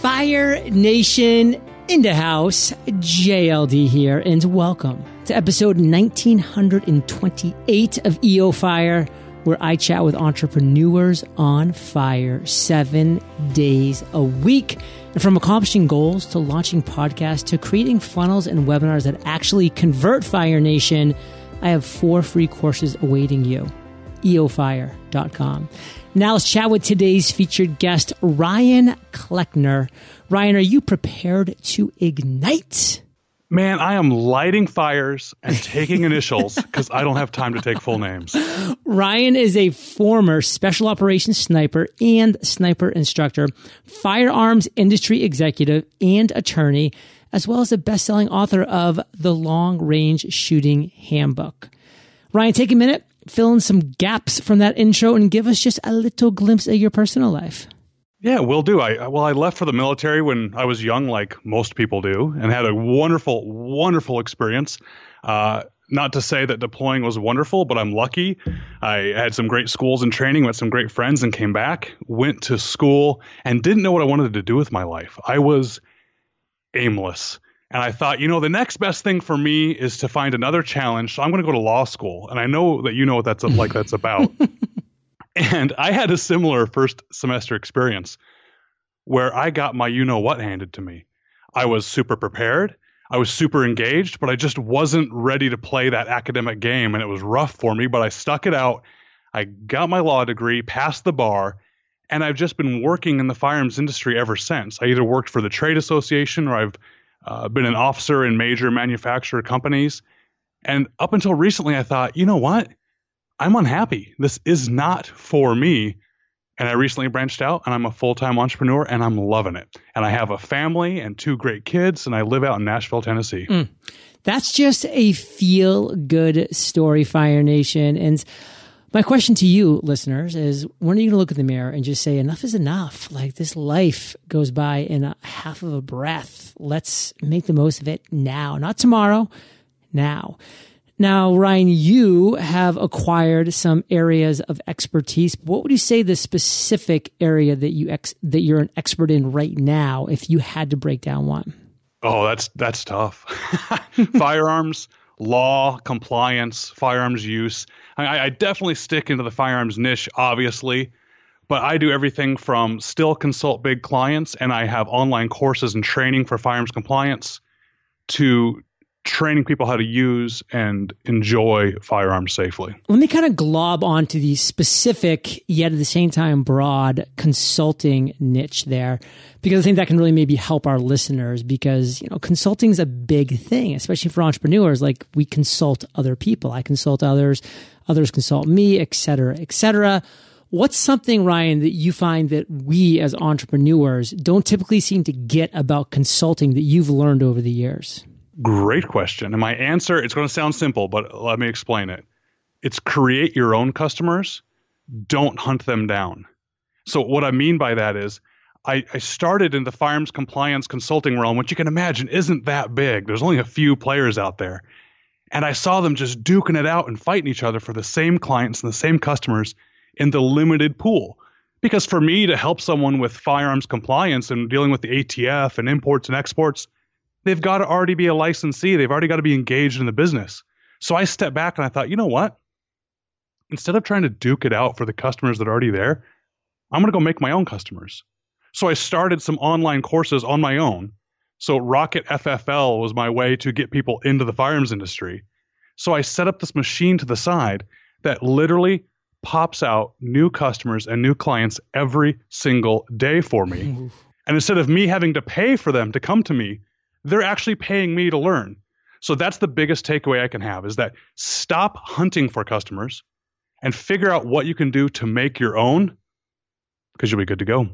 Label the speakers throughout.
Speaker 1: Fire Nation in the house, JLD here, and welcome to episode 1928 of EO Fire, where I chat with entrepreneurs on fire seven days a week. And from accomplishing goals to launching podcasts to creating funnels and webinars that actually convert Fire Nation, I have four free courses awaiting you. eofire.com. Now let's chat with today's featured guest, Ryan Cleckner. Ryan, are you prepared to ignite?
Speaker 2: Man, I am lighting fires and taking initials because I don't have time to take full names.
Speaker 1: Ryan is a former special operations sniper and sniper instructor, firearms industry executive and attorney, as well as a best-selling author of The Long Range Shooting Handbook. Ryan, take a minute, fill in some gaps from that intro and give us just a little glimpse of your personal life.
Speaker 2: Yeah, will do. I well, I left for the military when I was young, like most people do, and had a wonderful, wonderful experience. Uh, not to say that deploying was wonderful, but I'm lucky. I had some great schools and training, met some great friends, and came back. Went to school and didn't know what I wanted to do with my life. I was aimless. And I thought, you know, the next best thing for me is to find another challenge. So I'm going to go to law school. And I know that you know what that's like that's about. and I had a similar first semester experience where I got my you know what handed to me. I was super prepared. I was super engaged, but I just wasn't ready to play that academic game. And it was rough for me, but I stuck it out. I got my law degree, passed the bar, and I've just been working in the firearms industry ever since. I either worked for the trade association or I've uh, been an officer in major manufacturer companies. And up until recently, I thought, you know what? I'm unhappy. This is not for me. And I recently branched out and I'm a full time entrepreneur and I'm loving it. And I have a family and two great kids and I live out in Nashville, Tennessee. Mm.
Speaker 1: That's just a feel good story, Fire Nation. And my question to you, listeners, is when are you going to look in the mirror and just say, enough is enough? Like this life goes by in a half of a breath. Let's make the most of it now, not tomorrow, now. Now, Ryan, you have acquired some areas of expertise. What would you say the specific area that you ex- that you're an expert in right now, if you had to break down one?
Speaker 2: Oh, that's that's tough. Firearms, law, compliance, firearms use. I, I definitely stick into the firearms niche, obviously, but I do everything from still consult big clients, and I have online courses and training for firearms compliance to training people how to use and enjoy firearms safely.
Speaker 1: Let me kind of glob onto the specific, yet at the same time broad consulting niche there, because I think that can really maybe help our listeners because, you know, consulting is a big thing, especially for entrepreneurs. Like we consult other people. I consult others, others consult me, et cetera, et cetera. What's something, Ryan, that you find that we as entrepreneurs don't typically seem to get about consulting that you've learned over the years?
Speaker 2: Great question. And my answer, it's going to sound simple, but let me explain it. It's create your own customers, don't hunt them down. So, what I mean by that is, I, I started in the firearms compliance consulting realm, which you can imagine isn't that big. There's only a few players out there. And I saw them just duking it out and fighting each other for the same clients and the same customers in the limited pool. Because for me to help someone with firearms compliance and dealing with the ATF and imports and exports, they've got to already be a licensee. They've already got to be engaged in the business. So I stepped back and I thought, you know what? Instead of trying to duke it out for the customers that are already there, I'm going to go make my own customers. So I started some online courses on my own. So Rocket FFL was my way to get people into the firearms industry. So I set up this machine to the side that literally pops out new customers and new clients every single day for me. and instead of me having to pay for them to come to me, they're actually paying me to learn. So that's the biggest takeaway I can have is that stop hunting for customers and figure out what you can do to make your own because you'll be good to go.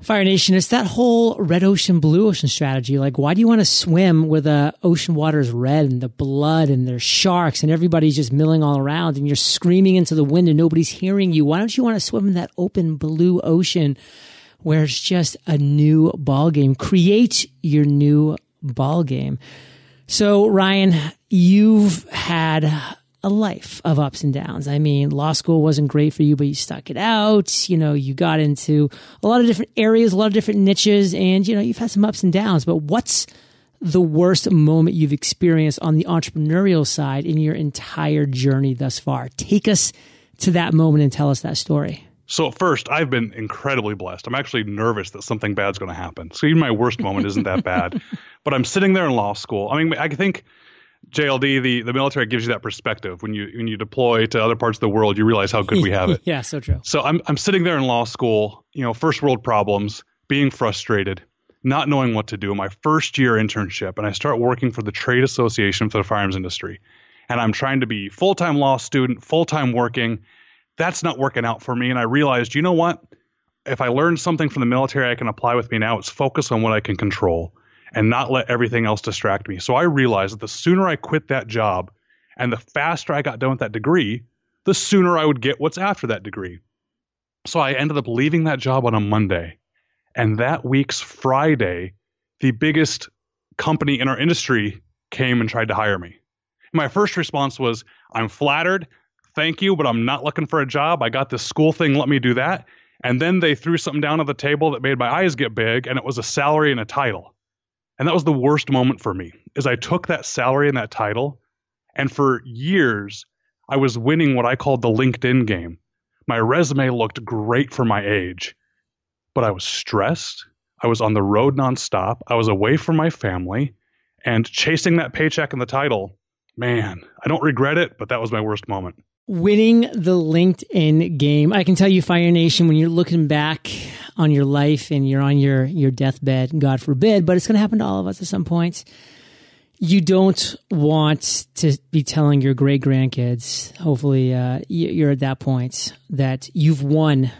Speaker 1: Fire Nation, it's that whole red ocean, blue ocean strategy. Like, why do you want to swim where the ocean water is red and the blood and there's sharks and everybody's just milling all around and you're screaming into the wind and nobody's hearing you? Why don't you want to swim in that open blue ocean where it's just a new ball game? Create your new ball game. So, Ryan, you've had a life of ups and downs. I mean, law school wasn't great for you, but you stuck it out. You know, you got into a lot of different areas, a lot of different niches, and, you know, you've had some ups and downs. But what's the worst moment you've experienced on the entrepreneurial side in your entire journey thus far? Take us to that moment and tell us that story.
Speaker 2: So first, I've been incredibly blessed. I'm actually nervous that something bad's going to happen. So even my worst moment isn't that bad. But I'm sitting there in law school. I mean, I think JLD, the, the military gives you that perspective. When you when you deploy to other parts of the world, you realize how good we have it.
Speaker 1: yeah, so true.
Speaker 2: So I'm I'm sitting there in law school, you know, first world problems, being frustrated, not knowing what to do. My first year internship, and I start working for the trade association for the firearms industry, and I'm trying to be full time law student, full time working. That's not working out for me, and I realized, you know what? If I learned something from the military, I can apply with me now. It's focus on what I can control and not let everything else distract me. So I realized that the sooner I quit that job and the faster I got done with that degree, the sooner I would get what's after that degree. So I ended up leaving that job on a Monday. And that week's Friday, the biggest company in our industry came and tried to hire me. My first response was, I'm flattered. Thank you, but I'm not looking for a job. I got this school thing. Let me do that. And then they threw something down on the table that made my eyes get big, and it was a salary and a title. And that was the worst moment for me is I took that salary and that title and for years I was winning what I called the LinkedIn game. My resume looked great for my age, but I was stressed. I was on the road nonstop. I was away from my family and chasing that paycheck and the title. Man, I don't regret it, but that was my worst moment
Speaker 1: winning the LinkedIn game. I can tell you, Fire Nation, when you're looking back on your life and you're on your, your deathbed, God forbid, but it's going to happen to all of us at some point. You don't want to be telling your great grandkids, hopefully, uh, you're at that point, that you've won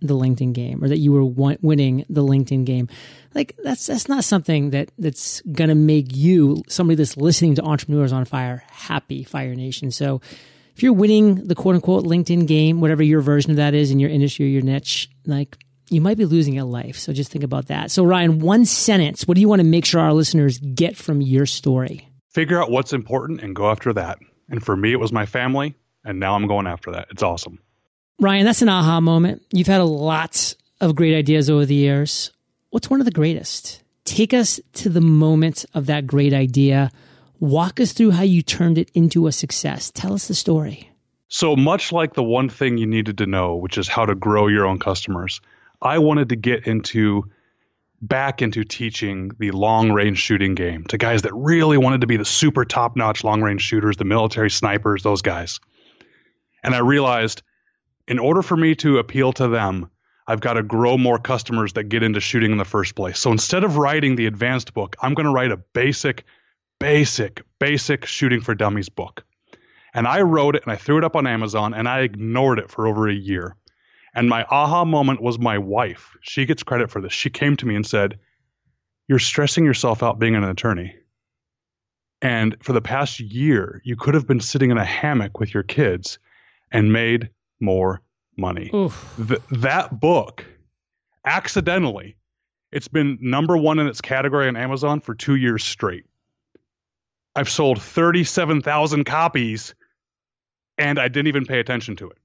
Speaker 1: the LinkedIn game or that you were winning the LinkedIn game. Like that's that's not something that that's going to make you somebody that's listening to entrepreneurs on fire happy fire nation. So if you're winning the quote unquote LinkedIn game, whatever your version of that is in your industry or your niche, like you might be losing a life. So just think about that. So Ryan, one sentence, what do you want to make sure our listeners get from your story?
Speaker 2: Figure out what's important and go after that. And for me, it was my family. And now I'm going after that. It's awesome.
Speaker 1: Ryan, that's an aha moment. You've had a lot of great ideas over the years. What's one of the greatest? Take us to the moment of that great idea Walk us through how you turned it into a success. Tell us the story.
Speaker 2: So, much like the one thing you needed to know, which is how to grow your own customers, I wanted to get into back into teaching the long range shooting game to guys that really wanted to be the super top notch long range shooters, the military snipers, those guys. And I realized in order for me to appeal to them, I've got to grow more customers that get into shooting in the first place. So instead of writing the advanced book, I'm going to write a basic basic, basic shooting for dummies book. And I wrote it and I threw it up on Amazon and I ignored it for over a year. And my aha moment was my wife. She gets credit for this. She came to me and said, You're stressing yourself out being an attorney. And for the past year, you could have been sitting in a hammock with your kids and made more money. Th- that book, accidentally, it's been number one in its category on Amazon for two years straight. I've sold 37,000 copies and I didn't even pay attention to it.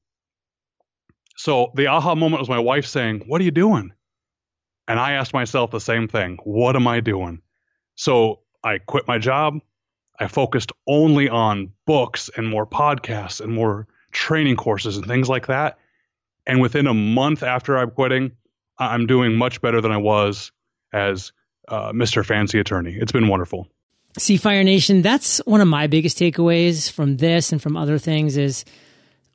Speaker 2: So the aha moment was my wife saying, What are you doing? And I asked myself the same thing What am I doing? So I quit my job. I focused only on books and more podcasts and more training courses and things like that. And within a month after I'm quitting, I'm doing much better than I was as uh, Mr. Fancy Attorney. It's been wonderful.
Speaker 1: See, Fire Nation, that's one of my biggest takeaways from this and from other things is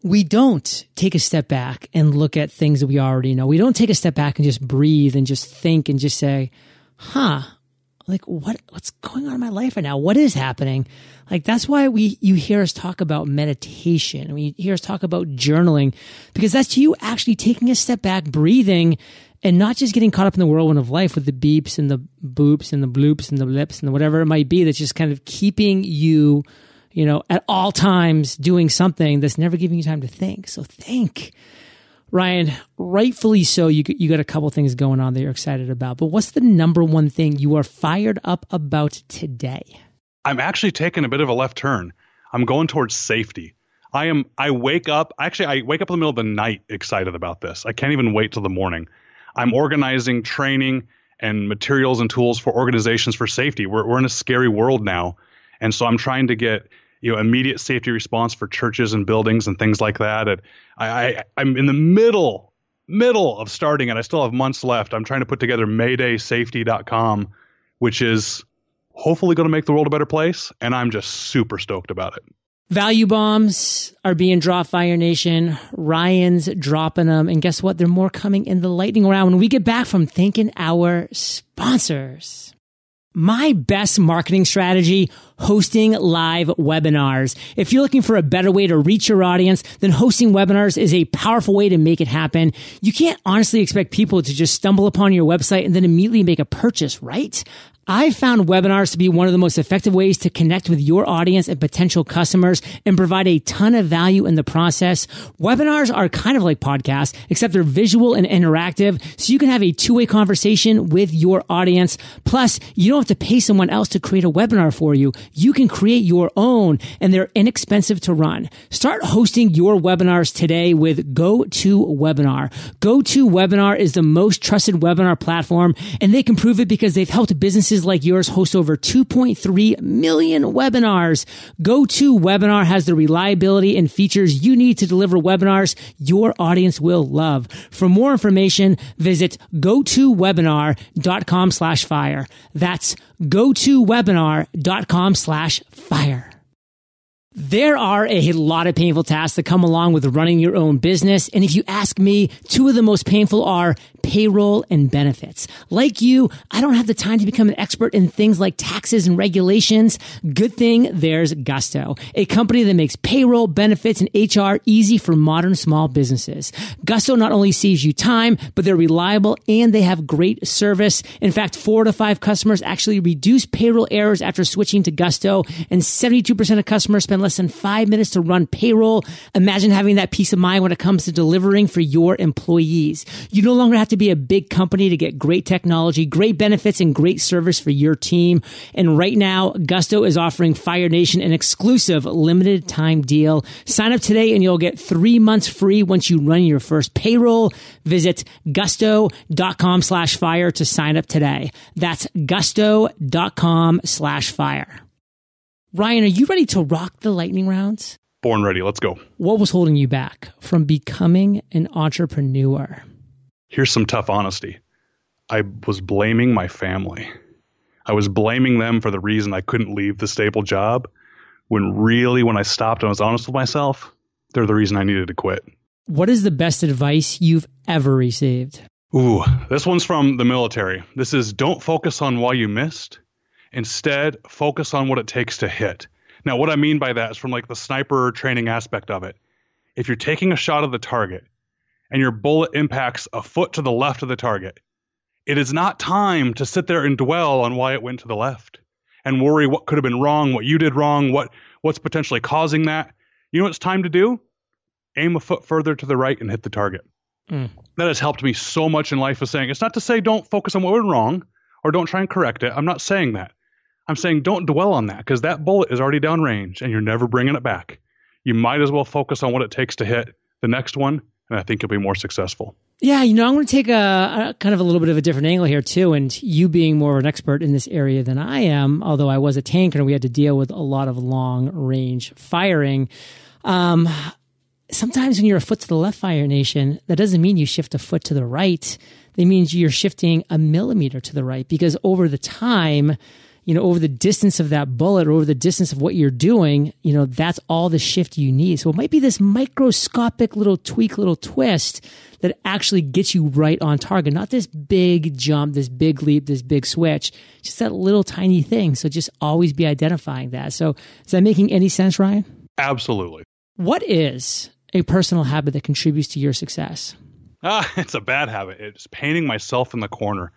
Speaker 1: we don't take a step back and look at things that we already know. We don't take a step back and just breathe and just think and just say, huh, like what, what's going on in my life right now? What is happening? Like that's why we, you hear us talk about meditation. We hear us talk about journaling because that's you actually taking a step back, breathing and not just getting caught up in the whirlwind of life with the beeps and the boops and the bloops and the lips and whatever it might be that's just kind of keeping you, you know, at all times doing something that's never giving you time to think. So think. Ryan, rightfully so, you you got a couple things going on that you're excited about. But what's the number one thing you are fired up about today?
Speaker 2: I'm actually taking a bit of a left turn. I'm going towards safety. I am I wake up actually I wake up in the middle of the night excited about this. I can't even wait till the morning. I'm organizing training and materials and tools for organizations for safety. We're we're in a scary world now. And so I'm trying to get you know immediate safety response for churches and buildings and things like that. And I, I I'm in the middle middle of starting and I still have months left. I'm trying to put together maydaysafety.com, which is hopefully going to make the world a better place. And I'm just super stoked about it.
Speaker 1: Value bombs are being dropped, Fire Nation. Ryan's dropping them. And guess what? They're more coming in the lightning round when we get back from thanking our sponsors. My best marketing strategy, hosting live webinars. If you're looking for a better way to reach your audience, then hosting webinars is a powerful way to make it happen. You can't honestly expect people to just stumble upon your website and then immediately make a purchase, right? I found webinars to be one of the most effective ways to connect with your audience and potential customers and provide a ton of value in the process. Webinars are kind of like podcasts, except they're visual and interactive. So you can have a two-way conversation with your audience. Plus, you don't have to pay someone else to create a webinar for you. You can create your own and they're inexpensive to run. Start hosting your webinars today with GoToWebinar. GoToWebinar is the most trusted webinar platform and they can prove it because they've helped businesses businesses like yours host over 2.3 million webinars. GoToWebinar has the reliability and features you need to deliver webinars your audience will love. For more information, visit gotowebinar.com slash fire. That's gotowebinar.com slash fire. There are a lot of painful tasks that come along with running your own business. And if you ask me, two of the most painful are payroll and benefits. Like you, I don't have the time to become an expert in things like taxes and regulations. Good thing there's Gusto, a company that makes payroll, benefits, and HR easy for modern small businesses. Gusto not only saves you time, but they're reliable and they have great service. In fact, four to five customers actually reduce payroll errors after switching to Gusto, and 72% of customers spend less than five minutes to run payroll. Imagine having that peace of mind when it comes to delivering for your employees. You no longer have to be a big company to get great technology, great benefits, and great service for your team. And right now, Gusto is offering Fire Nation an exclusive limited time deal. Sign up today and you'll get three months free once you run your first payroll. Visit gusto.com slash fire to sign up today. That's gusto.com slash fire. Ryan, are you ready to rock the lightning rounds?
Speaker 2: Born ready. Let's go.
Speaker 1: What was holding you back from becoming an entrepreneur?
Speaker 2: Here's some tough honesty. I was blaming my family. I was blaming them for the reason I couldn't leave the stable job when really, when I stopped and was honest with myself, they're the reason I needed to quit.
Speaker 1: What is the best advice you've ever received?
Speaker 2: Ooh, this one's from the military. This is don't focus on why you missed. Instead, focus on what it takes to hit. Now, what I mean by that is from like the sniper training aspect of it. If you're taking a shot at the target and your bullet impacts a foot to the left of the target, it is not time to sit there and dwell on why it went to the left and worry what could have been wrong, what you did wrong, what what's potentially causing that. You know what it's time to do? Aim a foot further to the right and hit the target. Mm. That has helped me so much in life of saying it's not to say don't focus on what went wrong or don't try and correct it. I'm not saying that. I'm saying don't dwell on that because that bullet is already downrange and you're never bringing it back. You might as well focus on what it takes to hit the next one, and I think you'll be more successful.
Speaker 1: Yeah, you know, I'm going to take a, a, kind of a little bit of a different angle here too. And you being more of an expert in this area than I am, although I was a tanker and we had to deal with a lot of long range firing. Um, sometimes when you're a foot to the left, Fire Nation, that doesn't mean you shift a foot to the right. That means you're shifting a millimeter to the right because over the time, you know, over the distance of that bullet or over the distance of what you're doing, you know, that's all the shift you need. So it might be this microscopic little tweak, little twist that actually gets you right on target, not this big jump, this big leap, this big switch, just that little tiny thing. So just always be identifying that. So is that making any sense, Ryan?
Speaker 2: Absolutely.
Speaker 1: What is a personal habit that contributes to your success?
Speaker 2: Ah, it's a bad habit. It's painting myself in the corner.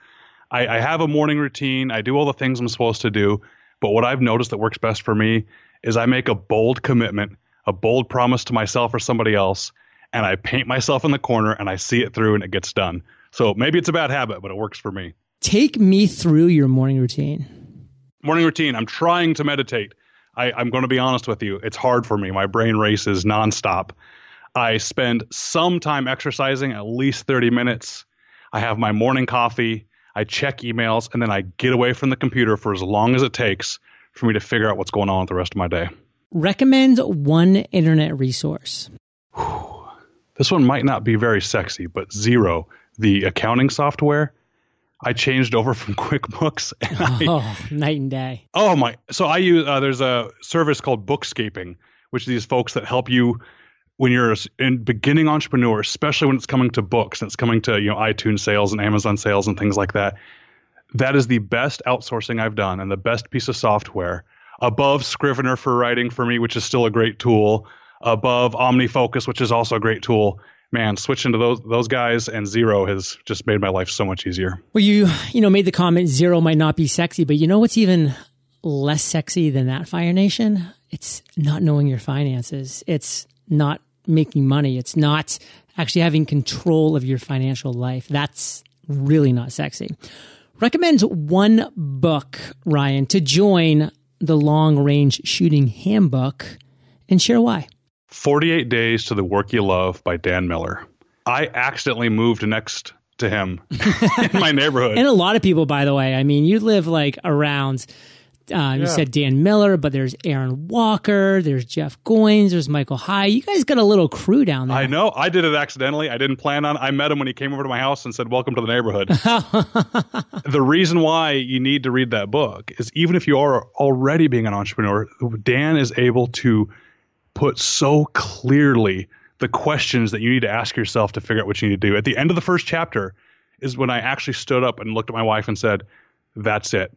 Speaker 2: I, I have a morning routine. I do all the things I'm supposed to do. But what I've noticed that works best for me is I make a bold commitment, a bold promise to myself or somebody else, and I paint myself in the corner and I see it through and it gets done. So maybe it's a bad habit, but it works for me.
Speaker 1: Take me through your morning routine.
Speaker 2: Morning routine. I'm trying to meditate. I, I'm going to be honest with you. It's hard for me. My brain races nonstop. I spend some time exercising, at least 30 minutes. I have my morning coffee. I check emails, and then I get away from the computer for as long as it takes for me to figure out what's going on with the rest of my day.
Speaker 1: Recommend one internet resource.
Speaker 2: This one might not be very sexy, but Xero, the accounting software, I changed over from QuickBooks. And I,
Speaker 1: Oh, night and day.
Speaker 2: oh my! So I use uh, there's a service called Bookscaping, which are these folks that help you when you're a beginning entrepreneur, especially when it's coming to books and it's coming to you know iTunes sales and Amazon sales and things like that. That is the best outsourcing I've done and the best piece of software above Scrivener for writing for me, which is still a great tool. Above OmniFocus, which is also a great tool. Man, switching to those those guys and Xero has just made my life so much easier.
Speaker 1: Well, you you know made the comment Xero might not be sexy, but you know what's even less sexy than that, Fire Nation? It's not knowing your finances. It's not making money. It's not actually having control of your financial life. That's really not sexy. Recommend one book, Ryan, to join the long range shooting handbook and share why.
Speaker 2: 48 Days to the Work You Love by Dan Miller. I accidentally moved next to him in my neighborhood.
Speaker 1: And a lot of people, by the way, I mean, you live like around, uh, you
Speaker 2: Yeah.
Speaker 1: said Dan Miller, but there's Aaron Walker, there's Jeff Goins, there's Michael Hyatt. You guys got a little crew down there.
Speaker 2: I know. I did it accidentally. I didn't plan on. I met him when he came over to my house and said, "Welcome to the neighborhood." the reason why you need to read that book is even if you are already being an entrepreneur, Dan is able to put so clearly the questions that you need to ask yourself to figure out what you need to do. At the end of the first chapter is when I actually stood up and looked at my wife and said, "That's it.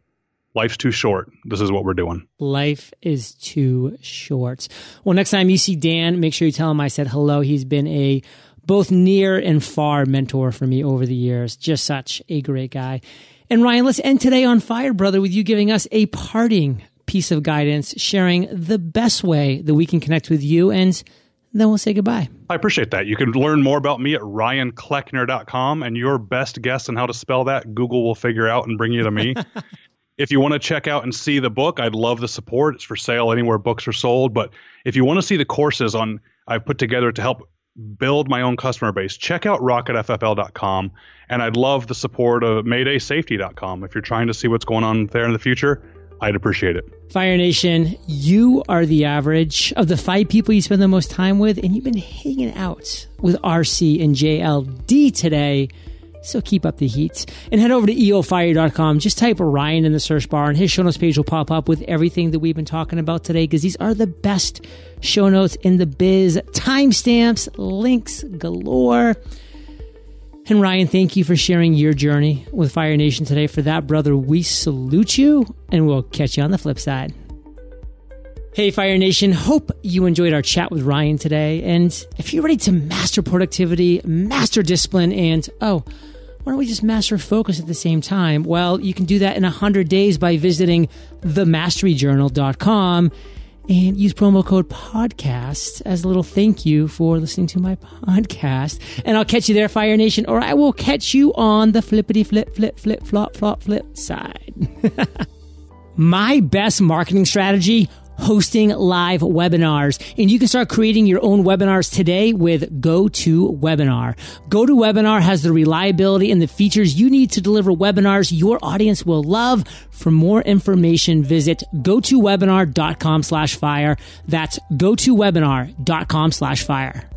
Speaker 2: Life's too short. This is what we're doing."
Speaker 1: Life is too short. Well, next time you see Dan, make sure you tell him I said hello. He's been a both near and far mentor for me over the years. Just such a great guy. And Ryan, let's end today on fire, brother, with you giving us a parting piece of guidance, sharing the best way that we can connect with you, and then we'll say goodbye.
Speaker 2: I appreciate that. You can learn more about me at ryancleckner.com and your best guess on how to spell that, Google will figure out and bring you to me. if you want to check out and see the book, I'd love the support. It's for sale anywhere books are sold. But if you want to see the courses on I've put together to help build my own customer base, check out rocketffl.com. And I'd love the support of maydaysafety.com. If you're trying to see what's going on there in the future, I'd appreciate it.
Speaker 1: Fire Nation, you are the average of the five people you spend the most time with, and you've been hanging out with RC and JLD today. So keep up the heat and head over to eofire.com. Just type Ryan in the search bar, and his show notes page will pop up with everything that we've been talking about today because these are the best show notes in the biz. Timestamps, links galore. And Ryan, thank you for sharing your journey with Fire Nation today. For that, brother, we salute you and we'll catch you on the flip side. Hey, Fire Nation. Hope you enjoyed our chat with Ryan today. And if you're ready to master productivity, master discipline, and oh, why don't we just master focus at the same time? Well, you can do that in 100 days by visiting themasteryjournal.com and use promo code podcast as a little thank you for listening to my podcast. And I'll catch you there, Fire Nation, or I will catch you on the flippity flip, flip, flip, flop, flop, flip side. my best marketing strategy hosting live webinars. And you can start creating your own webinars today with GoToWebinar. GoToWebinar has the reliability and the features you need to deliver webinars your audience will love. For more information, visit gotowebinar.com slash fire. That's gotowebinar.com slash fire.